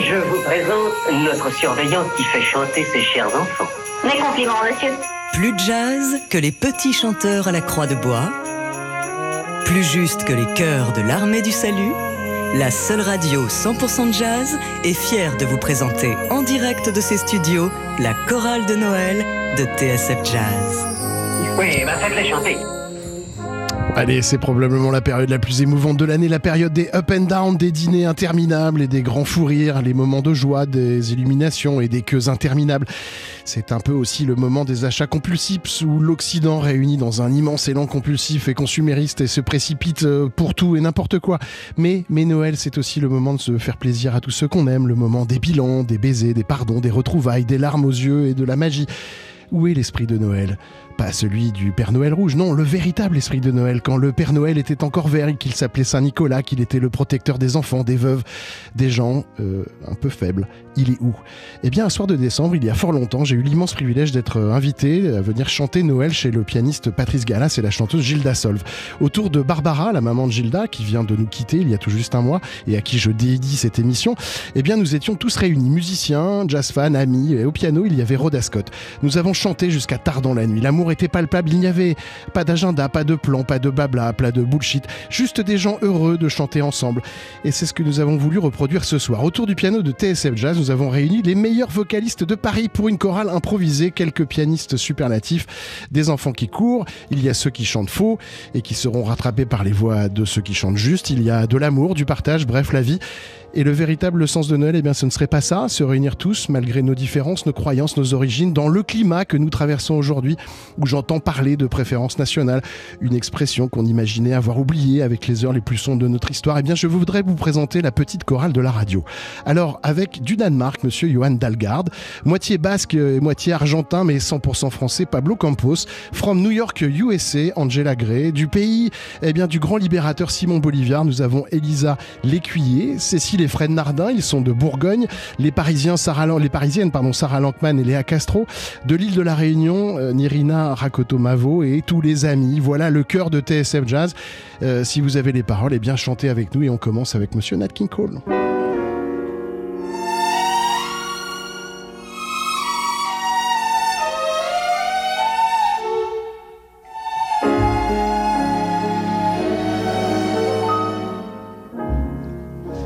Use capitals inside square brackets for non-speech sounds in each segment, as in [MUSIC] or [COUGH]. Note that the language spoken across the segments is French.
Je vous présente notre surveillante qui fait chanter ses chers enfants. Mes compliments, monsieur. Plus de jazz que les petits chanteurs à la croix de bois. Plus juste que les chœurs de l'armée du salut. La seule radio 100% de jazz est fière de vous présenter en direct de ses studios la chorale de Noël de TSF Jazz. Oui, bah faites-les chanter. Allez, c'est probablement la période la plus émouvante de l'année, la période des up and down, des dîners interminables et des grands fous rires, les moments de joie, des illuminations et des queues interminables. C'est un peu aussi le moment des achats compulsifs où l'Occident réuni dans un immense élan compulsif et consumériste et se précipite euh, pour tout et n'importe quoi. Mais, mais Noël, c'est aussi le moment de se faire plaisir à tous ceux qu'on aime, le moment des bilans, des baisers, des pardons, des retrouvailles, des larmes aux yeux et de la magie. Où est l'esprit de Noël? Pas celui du Père Noël rouge, non, le véritable esprit de Noël, quand le Père Noël était encore vert et qu'il s'appelait Saint Nicolas, qu'il était le protecteur des enfants, des veuves, des gens euh, un peu faibles. Il est où? Eh bien, un soir de décembre, il y a fort longtemps, j'ai eu l'immense privilège d'être invité à venir chanter Noël chez le pianiste Patrice Gallas et la chanteuse Gilda Solve. Autour de Barbara, la maman de Gilda, qui vient de nous quitter il y a tout juste un mois et à qui je dédie cette émission, eh bien, nous étions tous réunis, musiciens, jazz fans, amis, et au piano, il y avait Rhoda Scott. Nous avons chanté jusqu'à tard dans la nuit. L'amour était palpable, il n'y avait pas d'agenda, pas de plan, pas de blabla, pas de bullshit, juste des gens heureux de chanter ensemble. Et c'est ce que nous avons voulu reproduire ce soir. Autour du piano de TSF Jazz, nous avons réuni les meilleurs vocalistes de Paris pour une chorale improvisée, quelques pianistes superlatifs, des enfants qui courent, il y a ceux qui chantent faux et qui seront rattrapés par les voix de ceux qui chantent juste, il y a de l'amour, du partage, bref, la vie. Et le véritable sens de Noël, eh bien, ce ne serait pas ça, se réunir tous, malgré nos différences, nos croyances, nos origines, dans le climat que nous traversons aujourd'hui, où j'entends parler de préférence nationale, une expression qu'on imaginait avoir oubliée avec les heures les plus sombres de notre histoire. Eh bien, je voudrais vous présenter la petite chorale de la radio. Alors, avec du Danemark, monsieur Johan Dalgard, moitié basque et moitié argentin, mais 100% français, Pablo Campos, from New York, USA, Angela Gray, du pays, eh bien, du grand libérateur Simon Bolivar, nous avons Elisa Lécuyer, Cécile les Fred Nardin, ils sont de Bourgogne. Les Parisiens, Sarah, les Parisiennes, pardon, Sarah Lankman et Léa Castro. De l'île de la Réunion, euh, Nirina Rakoto-Mavo et tous les amis. Voilà le cœur de TSF Jazz. Euh, si vous avez les paroles, eh bien chantez avec nous et on commence avec Monsieur Nat King Cole.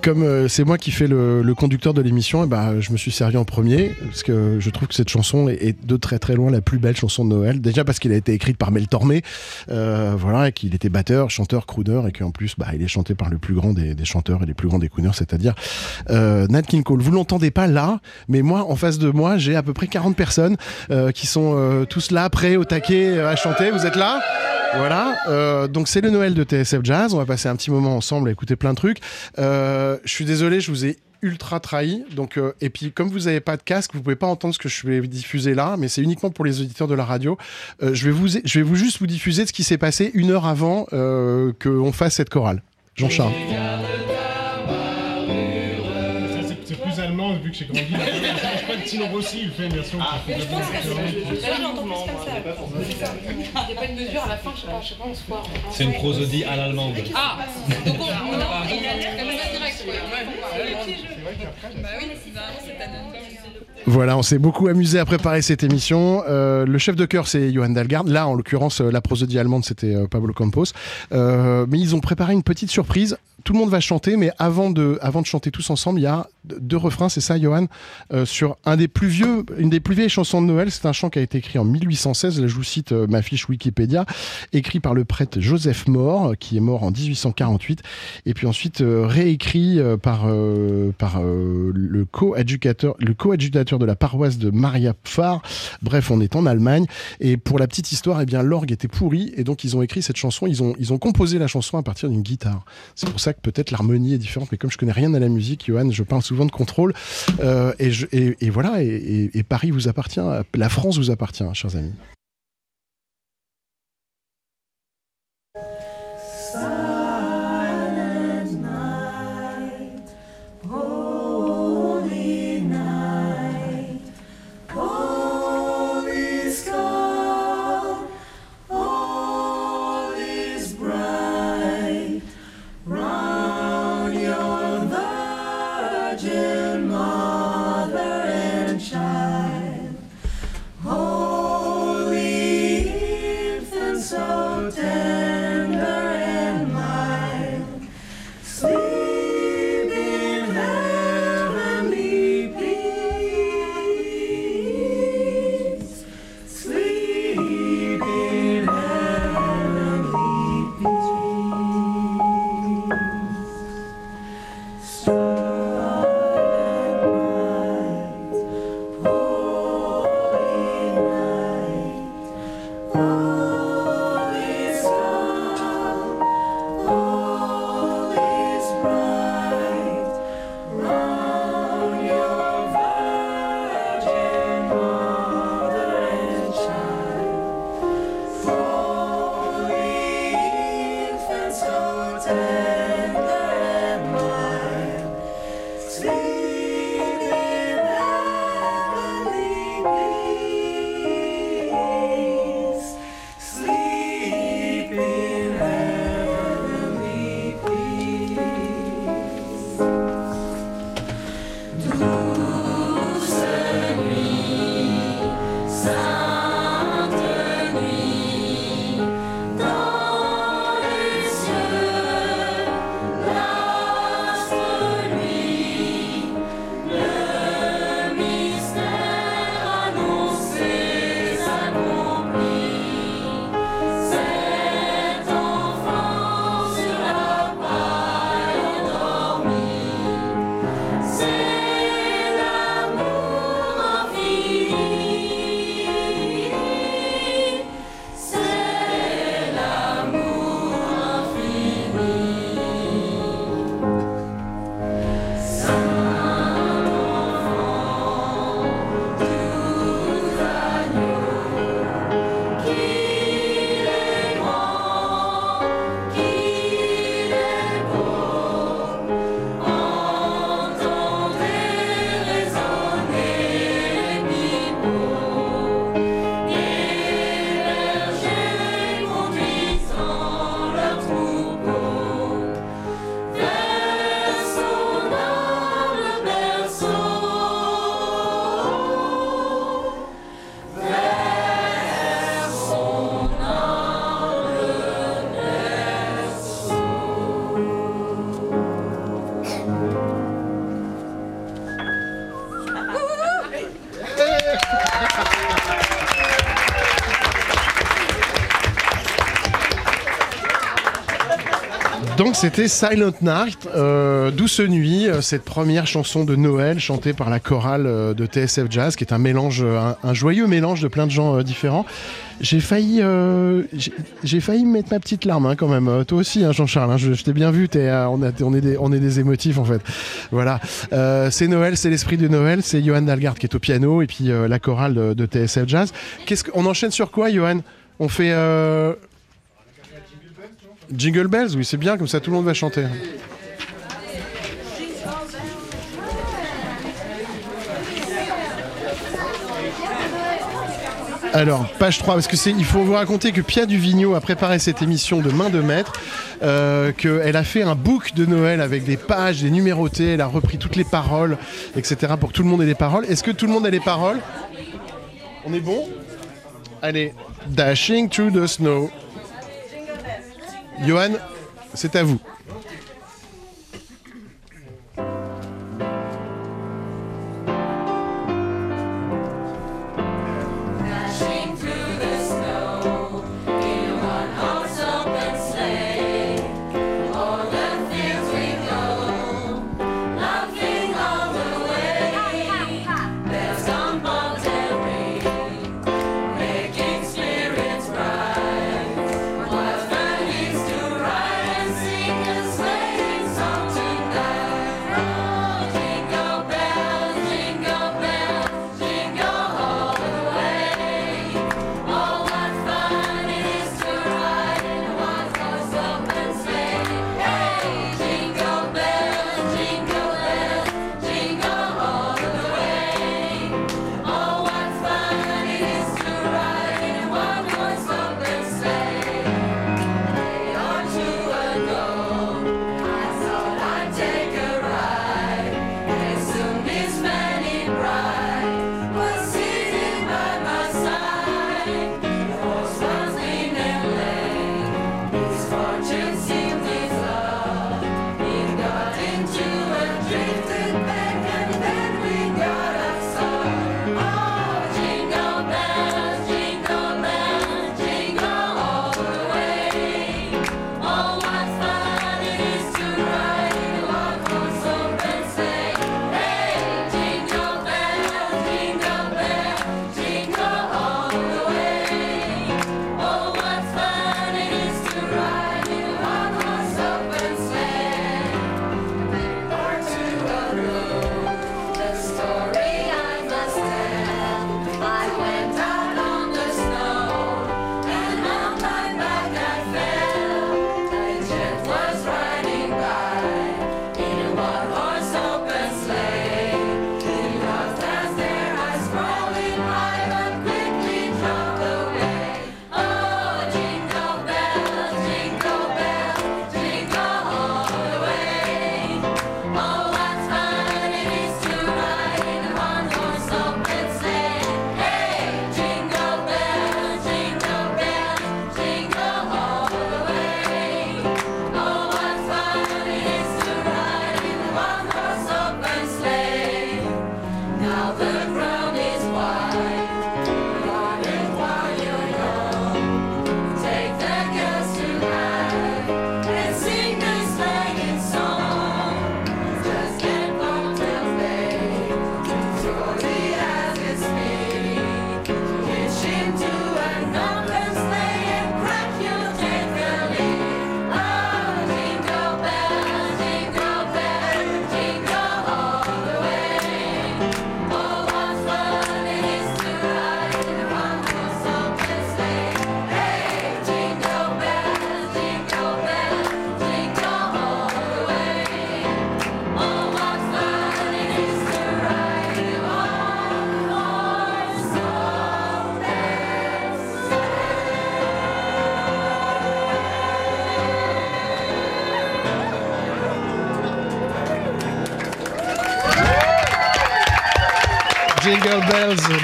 comme euh, c'est moi qui fais le, le conducteur de l'émission, ben, je me suis servi en premier parce que je trouve que cette chanson est, est de très très loin la plus belle chanson de Noël. Déjà parce qu'elle a été écrite par Mel Tormé, euh, voilà, et qu'il était batteur, chanteur, crooner, et qu'en plus, bah, il est chanté par le plus grand des, des chanteurs et les plus grands des crooners, c'est-à-dire euh, Nat King Cole. Vous l'entendez pas là, mais moi, en face de moi, j'ai à peu près 40 personnes euh, qui sont euh, tous là, prêts au taquet euh, à chanter. Vous êtes là? Voilà, euh, donc c'est le Noël de TSF Jazz. On va passer un petit moment ensemble à écouter plein de trucs. Euh, je suis désolé, je vous ai ultra trahi. Donc, euh, et puis, comme vous n'avez pas de casque, vous pouvez pas entendre ce que je vais diffuser là, mais c'est uniquement pour les auditeurs de la radio. Euh, je vais vous, je vais vous juste vous diffuser ce qui s'est passé une heure avant euh, qu'on fasse cette chorale. Jean-Charles. C'est plus allemand vu que j'ai grandi Je crois que Tino Rossi il fait une version. qui fait Je pense que c'est. de- comme ça. Il n'y a pas une mesure à la fin, je sais pas, je sais pas, on se voit. C'est une prosodie à l'allemande. Ah Donc on. on- Comme ça direct. Bah oui, c'est anonyme. Voilà, on s'est beaucoup amusé à préparer cette émission. Euh, le chef de chœur, c'est Johan Dalgard. Là, en l'occurrence, euh, la prosodie allemande, c'était euh, Pablo Campos. Euh, mais ils ont préparé une petite surprise. Tout le monde va chanter, mais avant de, avant de chanter tous ensemble, il y a deux refrains, c'est ça, Johan, euh, sur un des plus vieux, une des plus vieilles chansons de Noël. C'est un chant qui a été écrit en 1816. Là, je vous cite euh, ma fiche Wikipédia, écrit par le prêtre Joseph Moore, qui est mort en 1848, et puis ensuite euh, réécrit euh, par, euh, par euh, le co-adjudateur, le de la paroisse de Maria Pfarr. Bref, on est en Allemagne. Et pour la petite histoire, eh bien, l'orgue était pourri, et donc ils ont écrit cette chanson. Ils ont, ils ont composé la chanson à partir d'une guitare. C'est pour ça peut-être l'harmonie est différente, mais comme je connais rien à la musique, Johan, je parle souvent de contrôle. Euh, et, voilà, et Paris vous appartient, la France vous appartient, chers amis. C'était Silent Night, euh, Douce Nuit, euh, cette première chanson de Noël chantée par la chorale euh, de TSF Jazz, qui est un mélange, un, joyeux mélange de plein de gens différents. J'ai failli, euh, j'ai- failli me mettre ma petite larme hein, quand même. Toi aussi, hein, Jean-Charles. hein, je t'ai bien vu. on, est des, on est des émotifs en fait. Voilà. C'est Noël, c'est l'esprit de Noël. C'est Johan Dalgard qui est au piano et puis la chorale de, TSF Jazz. Qu'est-ce qu'on enchaîne sur quoi, Johan? On fait Jingle Bells. Oui, c'est bien. Comme ça, tout le monde va chanter. Alors, page 3, parce que c'est, il faut vous raconter que Pia Duvigneau a préparé cette émission de main de maître, euh, qu'elle a fait un book de Noël avec des pages, des numérotés, elle a repris toutes les paroles, etc. pour que tout le monde ait les paroles. Est-ce que tout le monde a les paroles? On est bon? Allez, Dashing through the snow. Johan, c'est à vous. watching.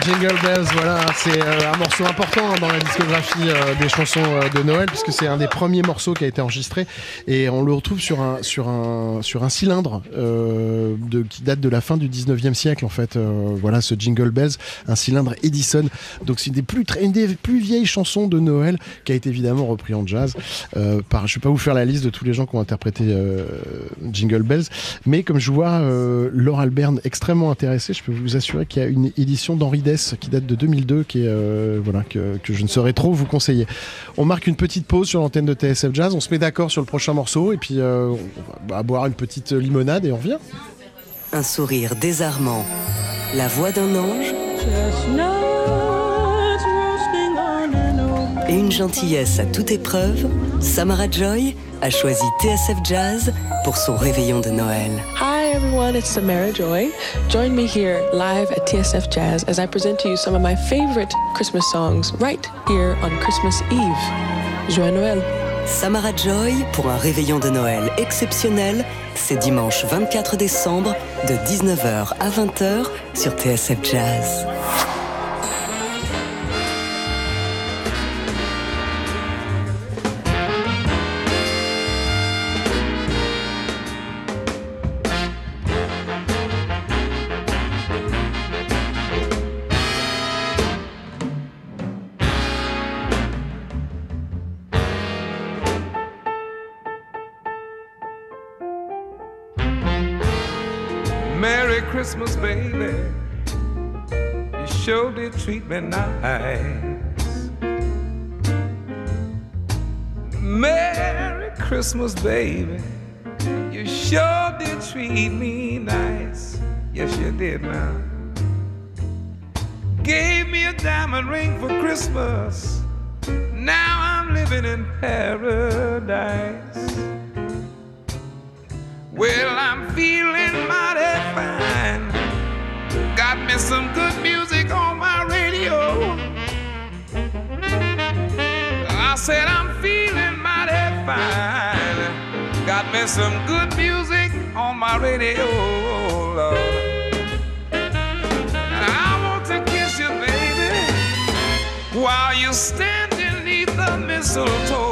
Jingle Bells, voilà, c'est euh, un morceau important hein, dans la discographie euh, des chansons euh, de Noël puisque c'est un des premiers morceaux qui a été enregistré et on le retrouve sur un sur un sur un cylindre qui date de la fin du 19e siècle en fait. Voilà, ce Jingle Bells, un cylindre Edison. Donc c'est une des plus une des plus vieilles chansons de Noël qui a été évidemment repris en jazz. Je vais pas vous faire la liste de tous les gens qui ont interprété Jingle Bells, mais comme je vois Laure Alberne extrêmement intéressée, je peux vous assurer qu'il y a une édition d'Henri Dess qui date de 2002, qui est euh, voilà que, que je ne saurais trop vous conseiller. On marque une petite pause sur l'antenne de TSF Jazz, on se met d'accord sur le prochain morceau et puis euh, on va boire une petite limonade et on revient. Un sourire désarmant, la voix d'un ange et une gentillesse à toute épreuve, Samara Joy a choisi TSF Jazz pour son réveillon de Noël. Hi everyone, it's Samara Joy. Join me here live at TSF Jazz as I present to you some of my favorite Christmas songs right here on Christmas Eve. Joyeux Noël. Samara Joy pour un réveillon de Noël exceptionnel, c'est dimanche 24 décembre de 19h à 20h sur TSF Jazz. Me nice. Merry Christmas, baby. You sure did treat me nice. Yes, you did now. Gave me a diamond ring for Christmas. Now I'm living in paradise. Well, I'm feeling mighty fine. Got me some good music said I'm feeling mighty fine. Got me some good music on my radio, Lord. And I want to kiss you, baby, while you're standing neath the mistletoe.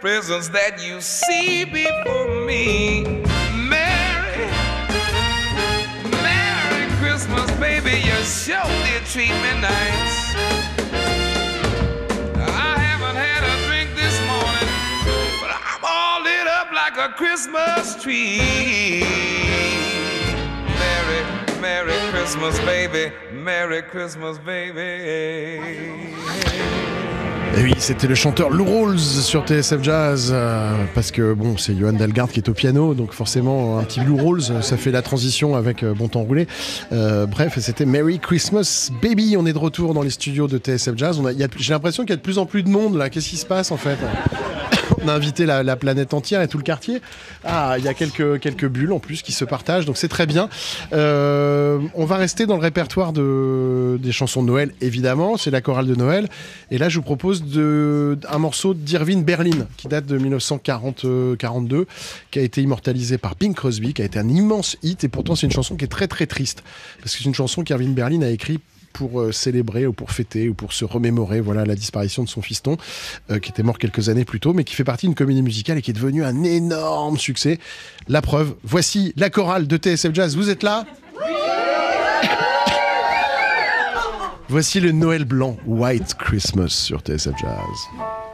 Presents that you see before me. Merry, Merry Christmas, baby. You sure did treat me nice. I haven't had a drink this morning, but I'm all lit up like a Christmas tree. Merry, Merry Christmas, baby. Merry Christmas, baby. Et oui, c'était le chanteur Lou Rawls sur TSF Jazz, euh, parce que bon, c'est Johan Dalgard qui est au piano, donc forcément un petit Lou Rawls, ça fait la transition avec euh, Bon Temps Roulé. Euh, bref, c'était Merry Christmas Baby. On est de retour dans les studios de TSF Jazz. J'ai l'impression qu'il y a de plus en plus de monde là. Qu'est-ce qui se passe en fait? On a invité la, la planète entière et tout le quartier. Ah, il y a quelques, bulles en plus qui se partagent, donc c'est très bien. Euh, on va rester dans le répertoire de, des chansons de Noël, évidemment. C'est la chorale de Noël. Et là, je vous propose un morceau d'Irving Berlin qui date de 1942, qui a été immortalisé par Bing Crosby, qui a été un immense hit. Et pourtant, c'est une chanson qui est très très triste. Parce que c'est une chanson qu'Irving Berlin a écrite pour euh, célébrer ou pour fêter ou pour se remémorer voilà la disparition de son fiston euh, qui était mort quelques années plus tôt mais qui fait partie d'une comédie musicale et qui est devenue un énorme succès. La preuve, voici la chorale de TSF Jazz. Vous êtes là? Voici le Noël blanc, White Christmas sur TSF Jazz.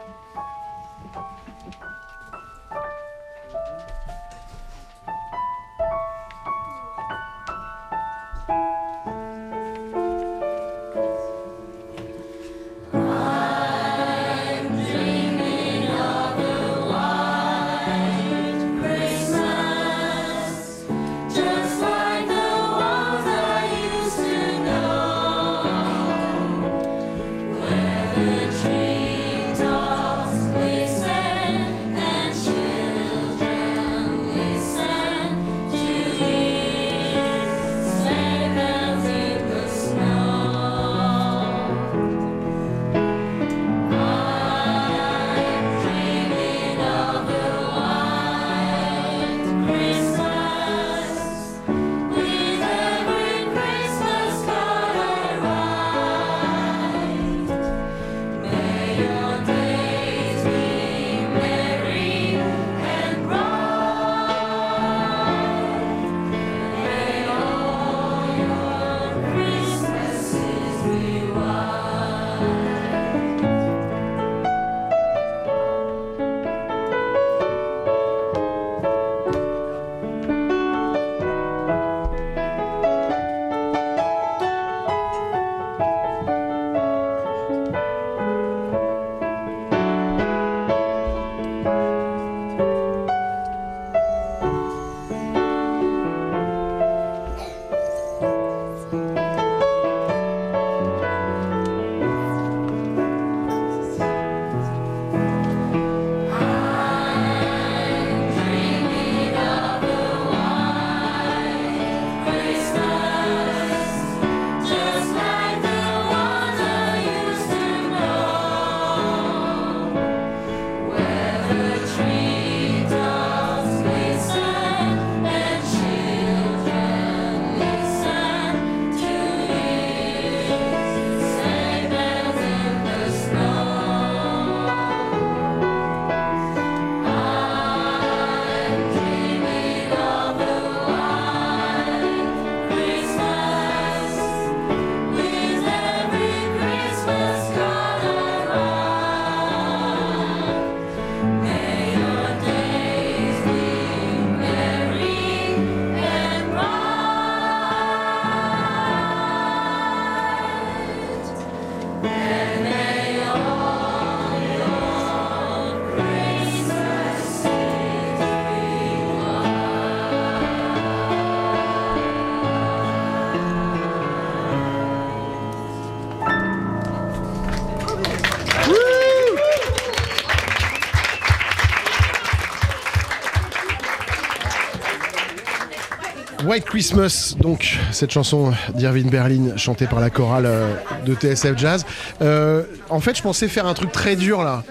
White Christmas, donc cette chanson d'Irving Berlin chantée par la chorale euh, de TSF Jazz. Euh, en fait, je pensais faire un truc très dur là.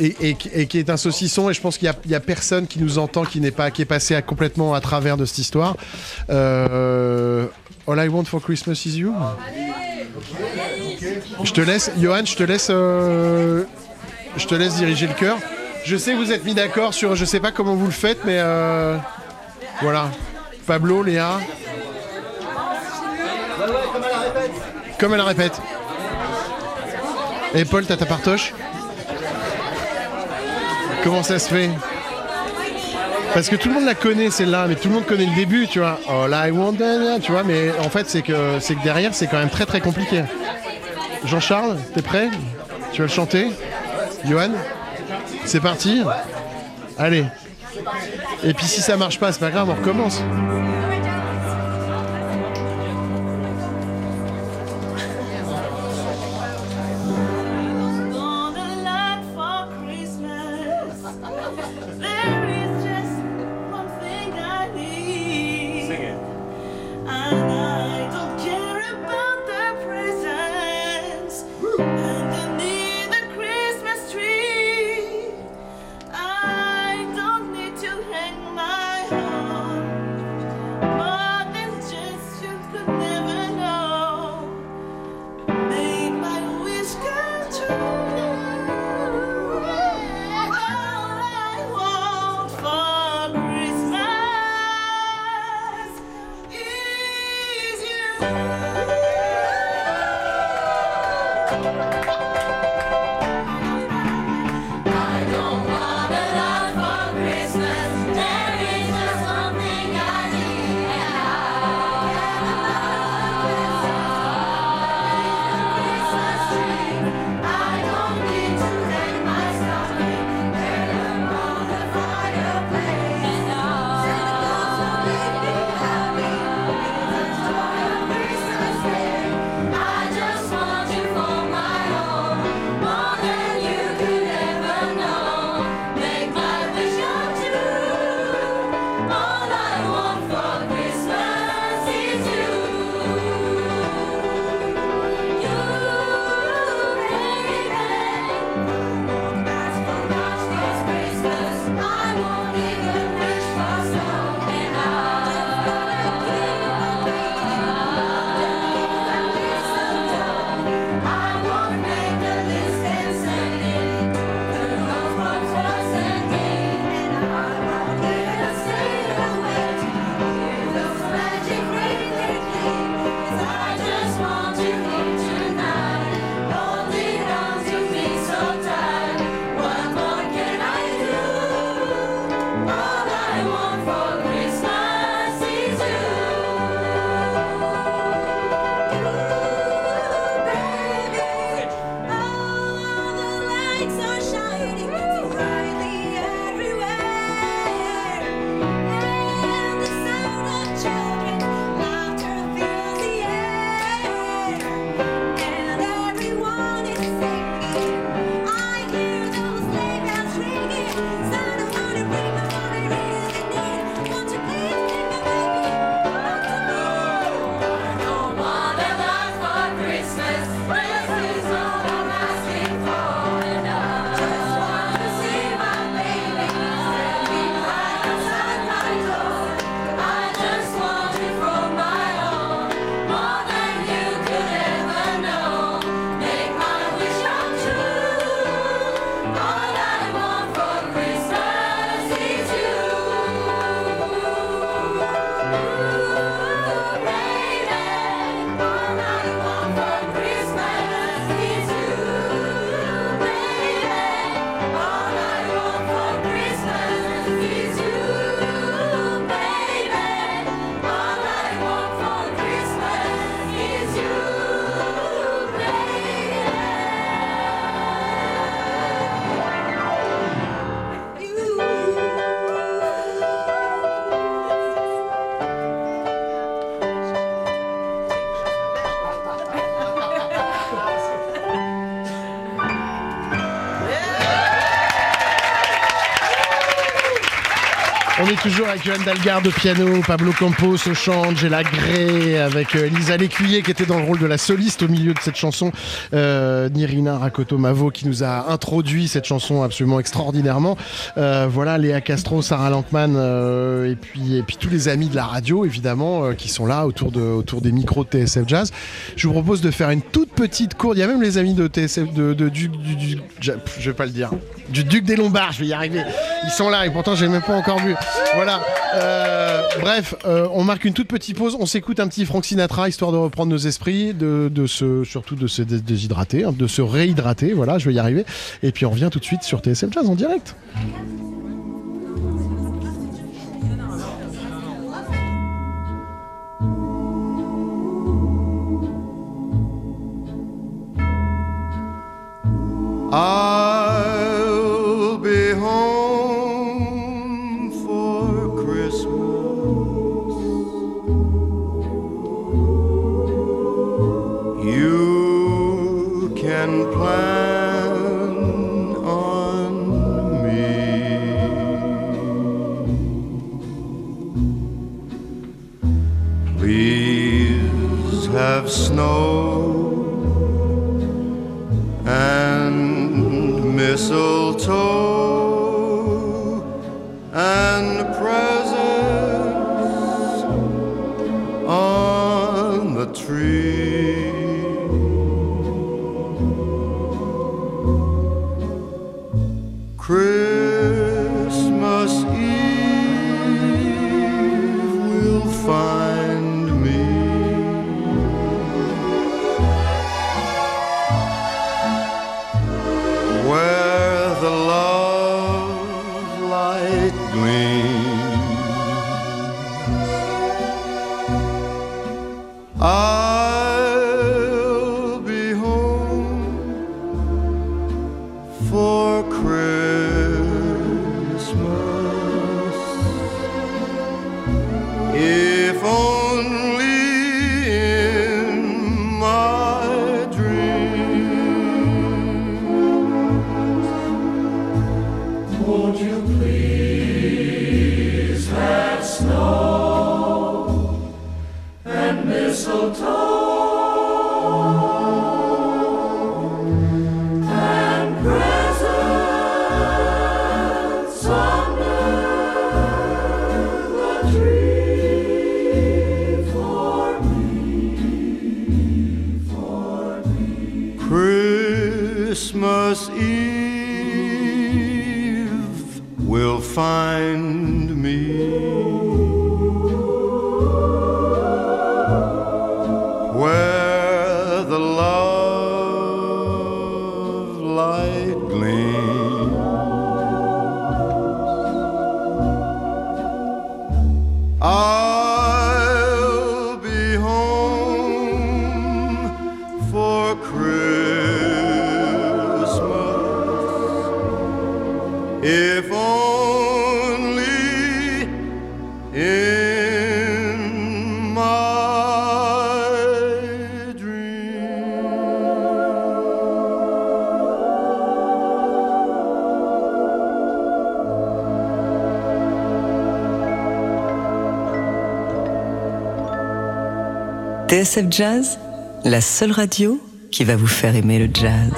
Et, qui est un saucisson et je pense qu'il y, a personne qui nous entend qui n'est pas qui est passé complètement à travers de cette histoire. Euh, All I want for Christmas is you. Je te laisse, Johan, je te laisse, je te laisse diriger le chœur. Je sais que vous êtes mis d'accord sur, je sais pas comment vous le faites, mais voilà. Pablo, Léa. Comme elle répète. Et Paul, t'as ta partoche Comment ça se fait Parce que tout le monde la connaît celle-là, mais tout le monde connaît le début, tu vois. All I want, da, tu vois, mais en fait c'est que c'est que derrière c'est quand même très très compliqué. Jean-Charles, t'es prêt Tu vas le chanter Johan C'est parti Allez. Et puis si ça marche pas, c'est pas grave, on recommence. Toujours avec Johan Dalgarde au piano, Pablo Campos au chant, Angela Gray avec euh, Lisa Lécuyer qui était dans le rôle de la soliste au milieu de cette chanson, euh, Nirina Rakoto Mavo qui nous a introduit cette chanson absolument extraordinairement. Euh, voilà, Léa Castro, Sarah Lankman et, puis, et puis tous les amis de la radio évidemment qui sont là autour, de, autour des micros de TSF Jazz. Je vous propose de faire une toute petite courte, il y a même les amis de TSF, de, de- du, du- du- je vais pas le dire, du Duc des Lombards, je vais y arriver. Ils sont là et pourtant j'ai même pas encore vu. Voilà. Euh, bref, euh, on marque une toute petite pause. On s'écoute un petit Frank Sinatra histoire de reprendre nos esprits, de, se, surtout de se dés- déshydrater, hein, de se réhydrater. Voilà, je vais y arriver. Et puis on revient tout de suite sur TSM Jazz en direct. I'll Jazz, la seule radio qui va vous faire aimer le jazz.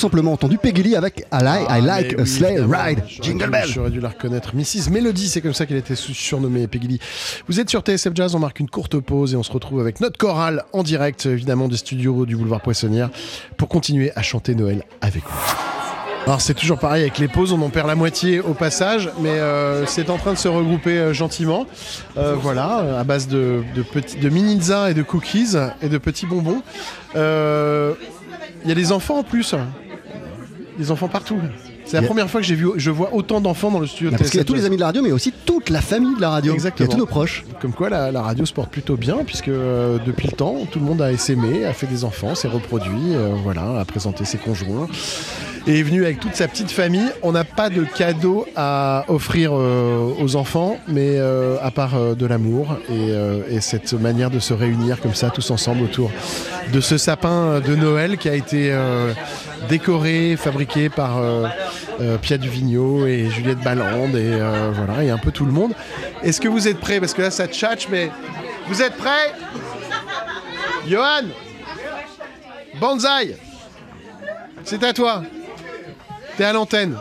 Simplement entendu Peggy Lee avec I Like, I like a oui, Sleigh. Ride. J'aurais Jingle dû- Bell. J'aurais dû la reconnaître. Mrs. Melody, c'est comme ça qu'elle était surnommée, Peggy Lee. Vous êtes sur TSF Jazz, on marque une courte pause et on se retrouve avec notre chorale en direct, évidemment, du studio du boulevard Poissonnière, pour continuer à chanter Noël avec vous. Alors c'est toujours pareil avec les pauses, on en perd la moitié au passage, mais euh, c'est en train de se regrouper euh, gentiment. Euh, voilà, à base de, de, petits, de mini-za et de cookies et de petits bonbons. Il y a des enfants en plus, des enfants partout. C'est la première fois que j'ai vu, je vois autant d'enfants dans le studio. Bah, Parce qu'il y a tous les amis de la radio, mais aussi toute la famille de la radio. Exactement. Il y a tous nos proches. Comme quoi la, la radio se porte plutôt bien, puisque euh, depuis le temps, tout le monde a essaimé, a fait des enfants, s'est reproduit, euh, voilà, a présenté ses conjoints. Et est venu avec toute sa petite famille. On n'a pas de cadeau à offrir euh, aux enfants, mais euh, à part euh, de l'amour et, et cette manière de se réunir comme ça, tous ensemble autour de ce sapin de Noël qui a été décoré, fabriqué par Pia Duvigneau et Juliette Ballande et voilà, et un peu tout le monde. Est-ce que vous êtes prêts? Parce que là, ça tchatche, mais vous êtes prêts? Johan? Banzai? C'est à toi. T'es à l'antenne.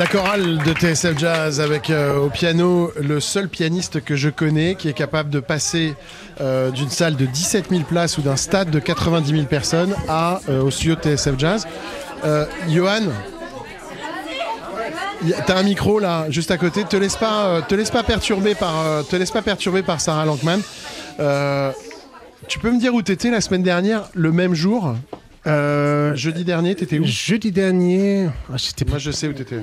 La chorale de TSF Jazz avec euh, au piano le seul pianiste que je connais qui est capable de passer euh, d'une salle de 17 000 places ou d'un stade de 90 000 personnes à, euh, au studio de TSF Jazz. Johan, t'as un micro là juste à côté. Te laisse pas, perturber par, te Sarah Lankman. Tu peux me dire où t'étais la semaine dernière, le même jour? Jeudi dernier, t'étais où Euh, Jeudi dernier. ah, j'étais Moi, je sais où t'étais.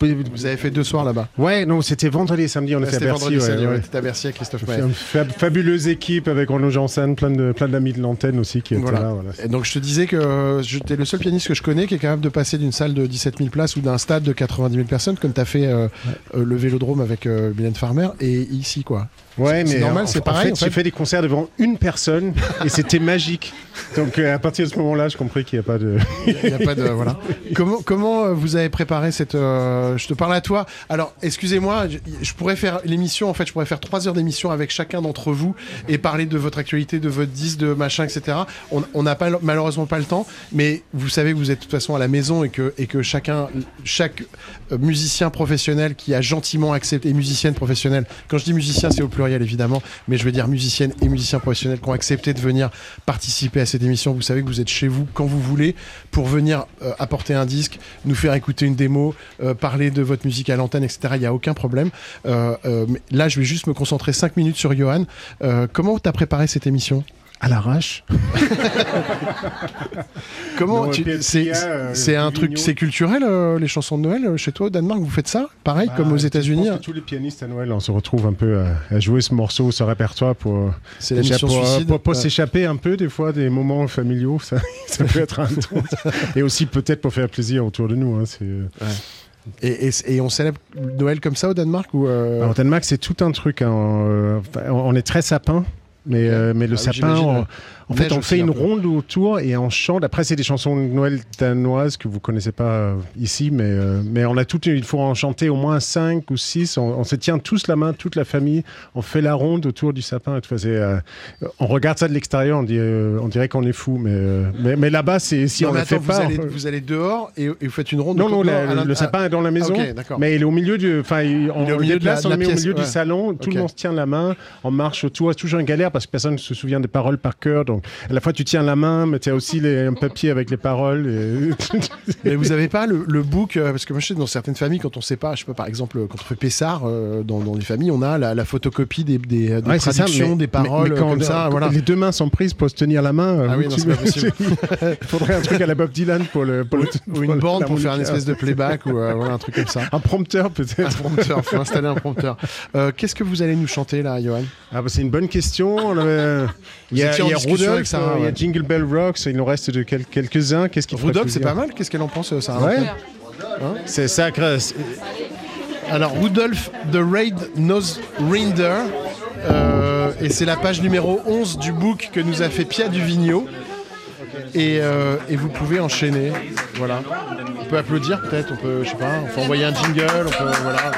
Vous avez fait deux soirs là-bas. Ouais, non, c'était vendredi et samedi, on Ouais, était à Bercy. vendredi, ouais, samedi, ouais. ouais, t'étais à Bercy avec Christophe C'est Maé. une fab- fabuleuse équipe avec Renaud Janssen, plein de plein d'amis de l'antenne aussi qui étaient Voilà. là. Voilà. Et donc je te disais que euh, j'étais le seul pianiste que je connais qui est capable de passer d'une salle de 17 000 places ou d'un stade de 90 000 personnes, comme tu as fait euh, euh, le Vélodrome avec euh, Mylène Farmer, et ici quoi. Ouais, mais normal, en- c'est en pareil, fait, en fait. j'ai fait des concerts devant une personne et c'était magique. Donc euh, à partir de ce moment-là, je compris qu'il n'y a pas de. Il y a pas de voilà. [LAUGHS] Comment comment euh, vous avez préparé cette euh, Je te parle à toi. Alors excusez-moi, je, je pourrais faire l'émission en fait, je pourrais faire trois heures d'émission avec chacun d'entre vous et parler de votre actualité, de votre disque, de machin, etc. On n'a pas malheureusement pas le temps, mais vous savez que vous êtes de toute façon à la maison et que et que chacun chaque musicien professionnel qui a gentiment accepté et musicienne professionnelle. Quand je dis musicien, c'est au pluriel évidemment, mais je veux dire musicienne et musiciens professionnels qui ont accepté de venir participer à cette émission. Vous savez que vous êtes chez vous quand vous voulez pour venir euh, apporter un disque, nous faire écouter une démo, euh, parler de votre musique à l'antenne, etc. Il n'y a aucun problème. Euh, euh, là, je vais juste me concentrer 5 minutes sur Johan. Euh, comment tu as préparé cette émission? À l'arrache. [LAUGHS] Comment Non, tu- c'est euh, c'est un truc c'est culturel euh, les chansons de Noël euh, chez toi au Danemark vous faites ça? Pareil comme aux Bah, États-Unis que tous les pianistes à Noël, on se retrouve un peu à, à jouer ce morceau, ce répertoire pour, C'est la déjà mission pour, suicide. pour- pour Ouais. s'échapper un peu des fois des moments familiaux. Ça, [LAUGHS] ça peut être un [LAUGHS] truc. Et aussi peut-être pour faire plaisir autour de nous. hein, c'est, et, et- et on célèbre Noël comme ça au Danemark ou euh, Alors, au Danemark, c'est tout un truc. hein, enfin, on est très sapin. Mais, euh, mais le Ah sapin. En fait, on fait un une ronde autour et on chante. Après, c'est des chansons de Noël danoises que vous connaissez pas euh, ici, mais, euh, mais on a toute, il faut en chanter au moins cinq ou six. On, on se tient tous la main, toute la famille. On fait la ronde autour du sapin. tout. Euh, on regarde ça de l'extérieur, on, dit, euh, on dirait qu'on est fou, mais, mais, mais là-bas, c'est si Non, on le fait attends, pas. vous, allez, on- vous allez dehors et, et vous faites une ronde non, autour non, la- le sapin est dans la maison, Ah, d'accord. mais il est au milieu du. Enfin, il- on, est au milieu de la- on au du salon, tout le monde se tient la main, on marche autour, c'est toujours une galère parce que personne ne se souvient des paroles par cœur, donc à la fois tu tiens la main, mais tu as aussi les, un papier avec les paroles. et- [LAUGHS] [LAUGHS] Mais vous avez pas le, le book euh, parce que moi je sais dans certaines familles quand on sait pas je sais pas par exemple quand on fait Pessard euh, dans, dans les familles on a la, la photocopie des, des, des Ouais, c'est ça, traductions mais- des paroles mais- mais quand comme ça voilà Les deux mains sont prises pour se tenir la main. Ah euh, oui, non. [LAUGHS] Il faudrait un truc à la Bob Dylan pour le. Pour le- ou une le- bande pour faire une espèce de playback ou euh, voilà un truc comme ça Un prompteur peut-être. un prompteur faut installer un prompteur Euh, qu'est-ce que vous allez nous chanter là Johan? Ah bah c'est une bonne question. On avait- Il y a, il y a Rudolph, avec Sarah, il y a ouais. Jingle Bell Rocks, il nous reste de quel- quelques-uns. Qu'est-ce qu'il Rudolph c'est pas mal qu'est-ce qu'elle en pense euh, Sarah Ouais. Hein C'est sacré. Alors Rudolph the Raid Nose Rinder euh, et c'est la page numéro 11 du book que nous a fait Pia Duvigneau et, euh, et vous pouvez enchaîner voilà on peut applaudir peut-être on peut je sais pas on peut envoyer un jingle on peut voilà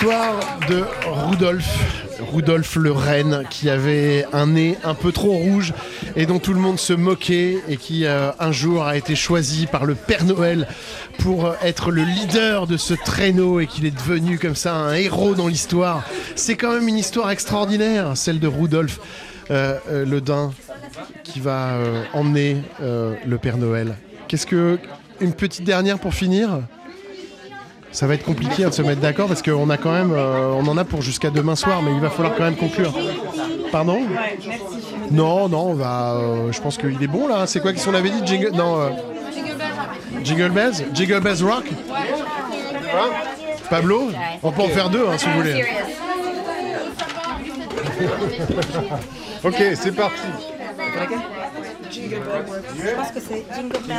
L'histoire de Rudolph, Rudolph le renne, qui avait un nez un peu trop rouge et dont tout le monde se moquait et qui euh, un jour a été choisi par le Père Noël pour euh, être le leader de ce traîneau et qu'il est devenu comme ça un héros dans l'histoire. C'est quand même une histoire extraordinaire, celle de Rudolph euh, le daim qui va emmener le Père Noël. Qu'est-ce que une petite dernière pour finir? Ça va être compliqué de se mettre d'accord parce qu'on a quand même, euh, on en a pour jusqu'à demain soir, mais il va falloir quand même conclure. Pardon? Non, non, on va. euh, je pense qu'il est bon là. C'est quoi qu'on avait dit? Jingle Non. euh, Jingle Bells? Jingle Bells Rock? Pablo On peut en faire deux hein, si vous voulez. [LAUGHS] Ok, c'est parti. Je pense que c'est Jingle Bell.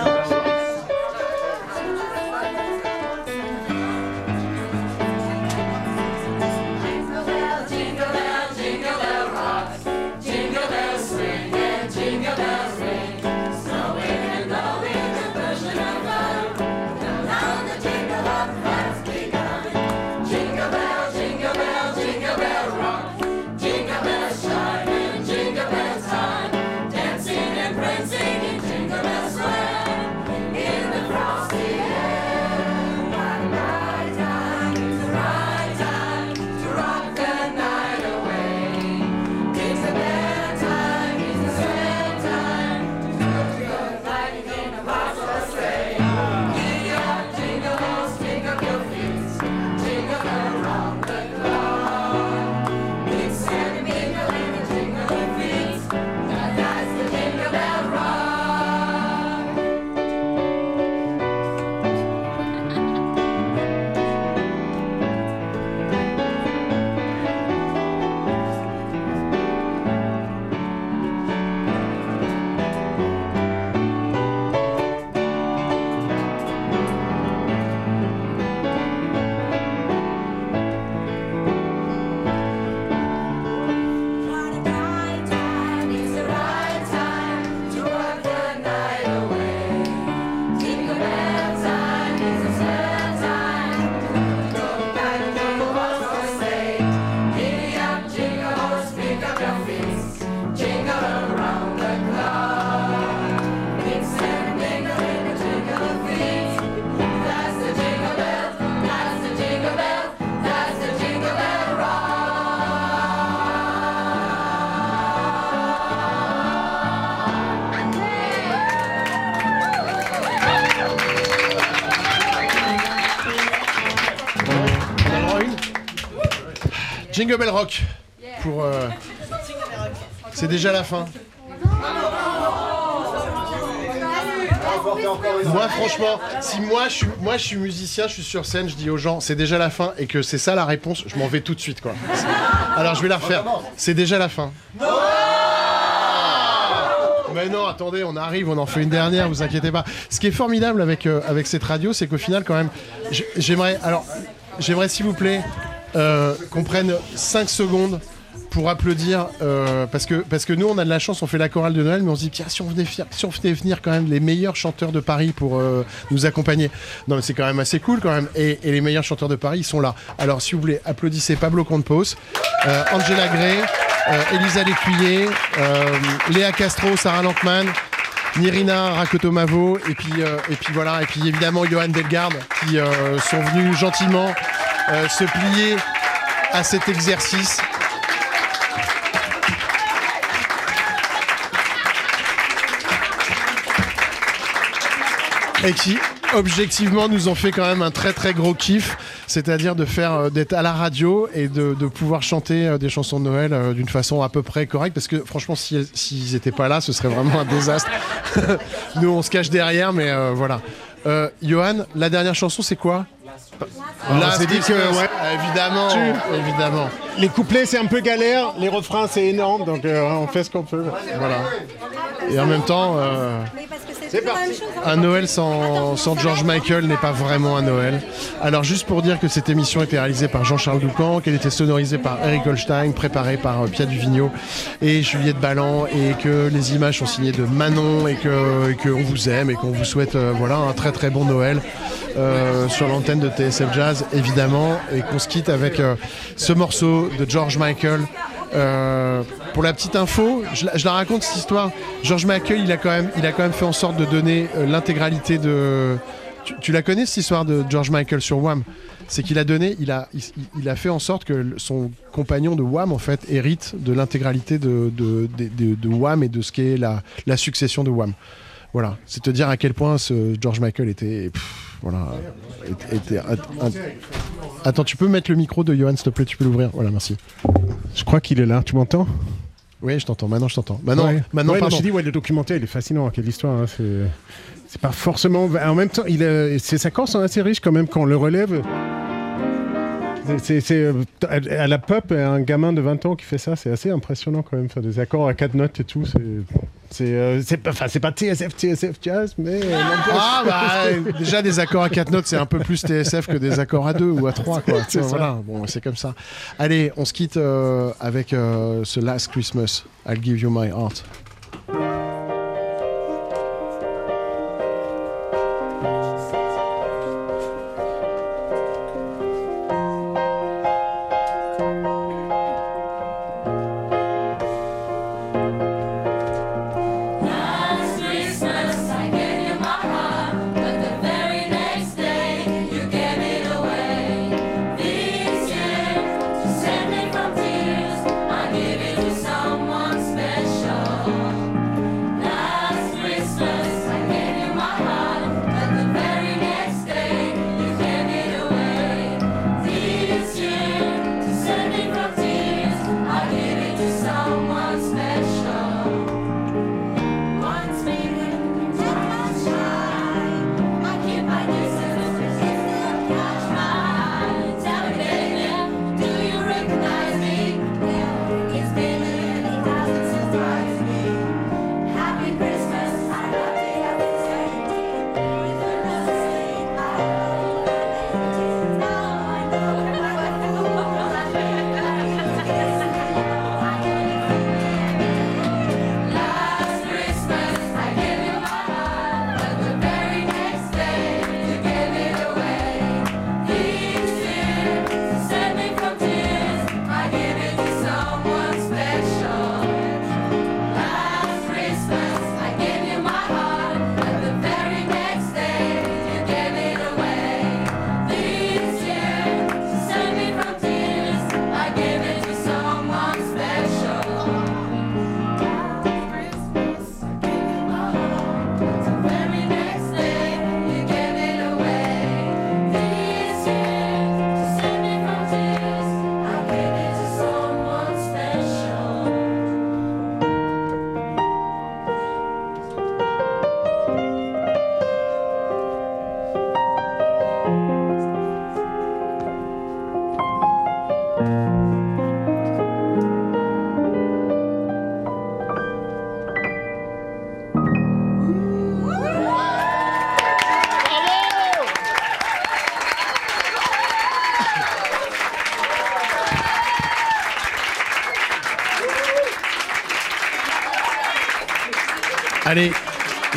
Bell Rock. Euh, C'est déjà la fin. Moi, franchement, si moi je, suis, moi je suis musicien, je suis sur scène, je dis aux gens, c'est déjà la fin, et que c'est ça la réponse, je m'en vais tout de suite, quoi. Alors je vais la refaire. C'est déjà la fin. Mais non, attendez, on arrive, on en fait une dernière, vous inquiétez pas. Ce qui est formidable avec, euh, avec cette radio, c'est qu'au final, quand même, j'aimerais, alors, j'aimerais s'il vous plaît, euh, qu'on prenne 5 secondes pour applaudir, euh, parce, que, parce que nous, on a de la chance, on fait la chorale de Noël, mais on se dit, tiens, si on venait, si on faisait venir quand même les meilleurs chanteurs de Paris pour euh, nous accompagner. Non, mais c'est quand même assez cool quand même. Et, et les meilleurs chanteurs de Paris, ils sont là. Alors, si vous voulez, applaudissez Pablo Compos, euh, Angela Gray, Elisa Lécuyer, Léa Castro, Sarah Lankman. Nirina Rakotomavo et puis et puis voilà et puis évidemment Johan Delgarde qui sont venus gentiment euh, se plier à cet exercice. et qui objectivement nous ont fait quand même un très très gros kiff, c'est-à-dire de faire euh, d'être à la radio et de, pouvoir chanter euh, des chansons de Noël d'une façon à peu près correcte, parce que franchement si s'ils étaient pas là, ce serait vraiment un désastre. [LAUGHS] nous on se cache derrière, mais voilà. Johan, la dernière chanson c'est quoi? On Last s'est dit que, ouais. évidemment, Tu- évidemment. Les couplets, c'est un peu galère. Les refrains, c'est énorme. Donc, euh, on fait ce qu'on peut. Voilà. Et en même temps, euh, C'est parti. un Noël sans, sans George Michael n'est pas vraiment un Noël. Alors juste pour dire que cette émission était réalisée par Jean-Charles Doucan, qu'elle était sonorisée par Eric Holstein, préparée par euh, Pia Duvigneau et Juliette Ballan, et que les images sont signées de Manon, et que et qu'on vous aime, et qu'on vous souhaite euh, voilà un très très bon Noël euh, sur l'antenne de TSF Jazz, évidemment, et qu'on se quitte avec euh, ce morceau de George Michael. Euh, pour la petite info, je la, raconte cette histoire. George Michael, il a quand même, il a quand même fait en sorte de donner l'intégralité de. Tu, la connais cette histoire de George Michael sur Wham? C'est qu'il a donné, il a, il, a fait en sorte que son compagnon de Wham en fait hérite de l'intégralité de, de, de, de- Wham et de ce qu'est la, la succession de Wham. Voilà, c'est te dire à quel point ce George Michael était, voilà, était- Attends, tu peux mettre le micro de Johan, s'il te plaît, tu peux l'ouvrir. Voilà, merci. Je crois qu'il est là. Tu m'entends? Oui, je t'entends. Maintenant, je t'entends. Maintenant, Ouais. maintenant, Ouais, non, pardon. je dis, ouais, le documentaire, il est fascinant. Quelle histoire. hein, C'est, pas forcément. En même temps, il a- ses accords sont assez riches quand même quand on le relève. C'est, c'est, euh, à la pop, un gamin de 20 ans qui fait ça, c'est assez impressionnant quand même. Faire des accords à quatre notes et tout, c'est. C'est, euh, c'est pas, enfin, c'est pas TSF, TSF Jazz, mais. euh, Ah bah [LAUGHS] déjà des accords à quatre notes c'est un peu plus TSF que des accords à deux ou à trois quoi. [LAUGHS] C'est voilà, bon c'est comme ça. Allez, on se quitte euh, avec euh, ce Last Christmas. I'll give you my heart.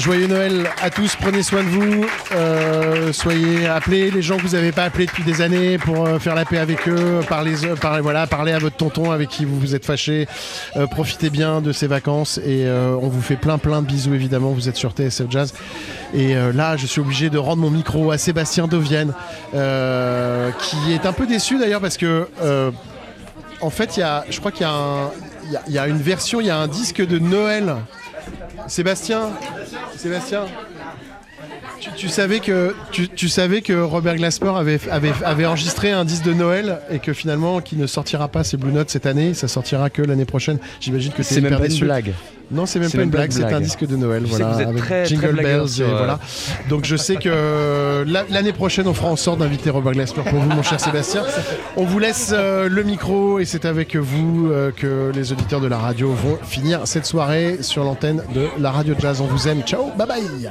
Joyeux Noël à tous, prenez soin de vous, euh, soyez appelés les gens que vous n'avez pas appelés depuis des années pour euh, faire la paix avec eux, parlez, euh, parlez, à votre tonton avec qui vous vous êtes fâché, profitez bien de ces vacances et on vous fait plein plein de bisous évidemment, vous êtes sur TSF Jazz. Et là, je suis obligé de rendre mon micro à Sébastien Devienne, qui est un peu déçu d'ailleurs parce que en fait, y a, je crois qu'il y a une version, il y a un disque de Noël. Sébastien, Sébastien, tu, tu savais que tu, tu savais que Robert Glasper avait, avait, avait enregistré un disque de Noël et que finalement qui ne sortira pas c'est Blue Note cette année, ça sortira que l'année prochaine. J'imagine que C'est même pas une blague. Non, c'est même pas une blague, c'est un disque de Noël, Je voilà, vous êtes avec très, très Jingle blagueur Bells et euh, voilà. Donc je sais que la- l'année prochaine on fera en sorte d'inviter Robert Glasper pour vous, mon cher Sébastien. On vous laisse euh, le micro et c'est avec vous euh, que les auditeurs de la radio vont finir cette soirée sur l'antenne de la radio jazz. On vous aime. Ciao, bye bye.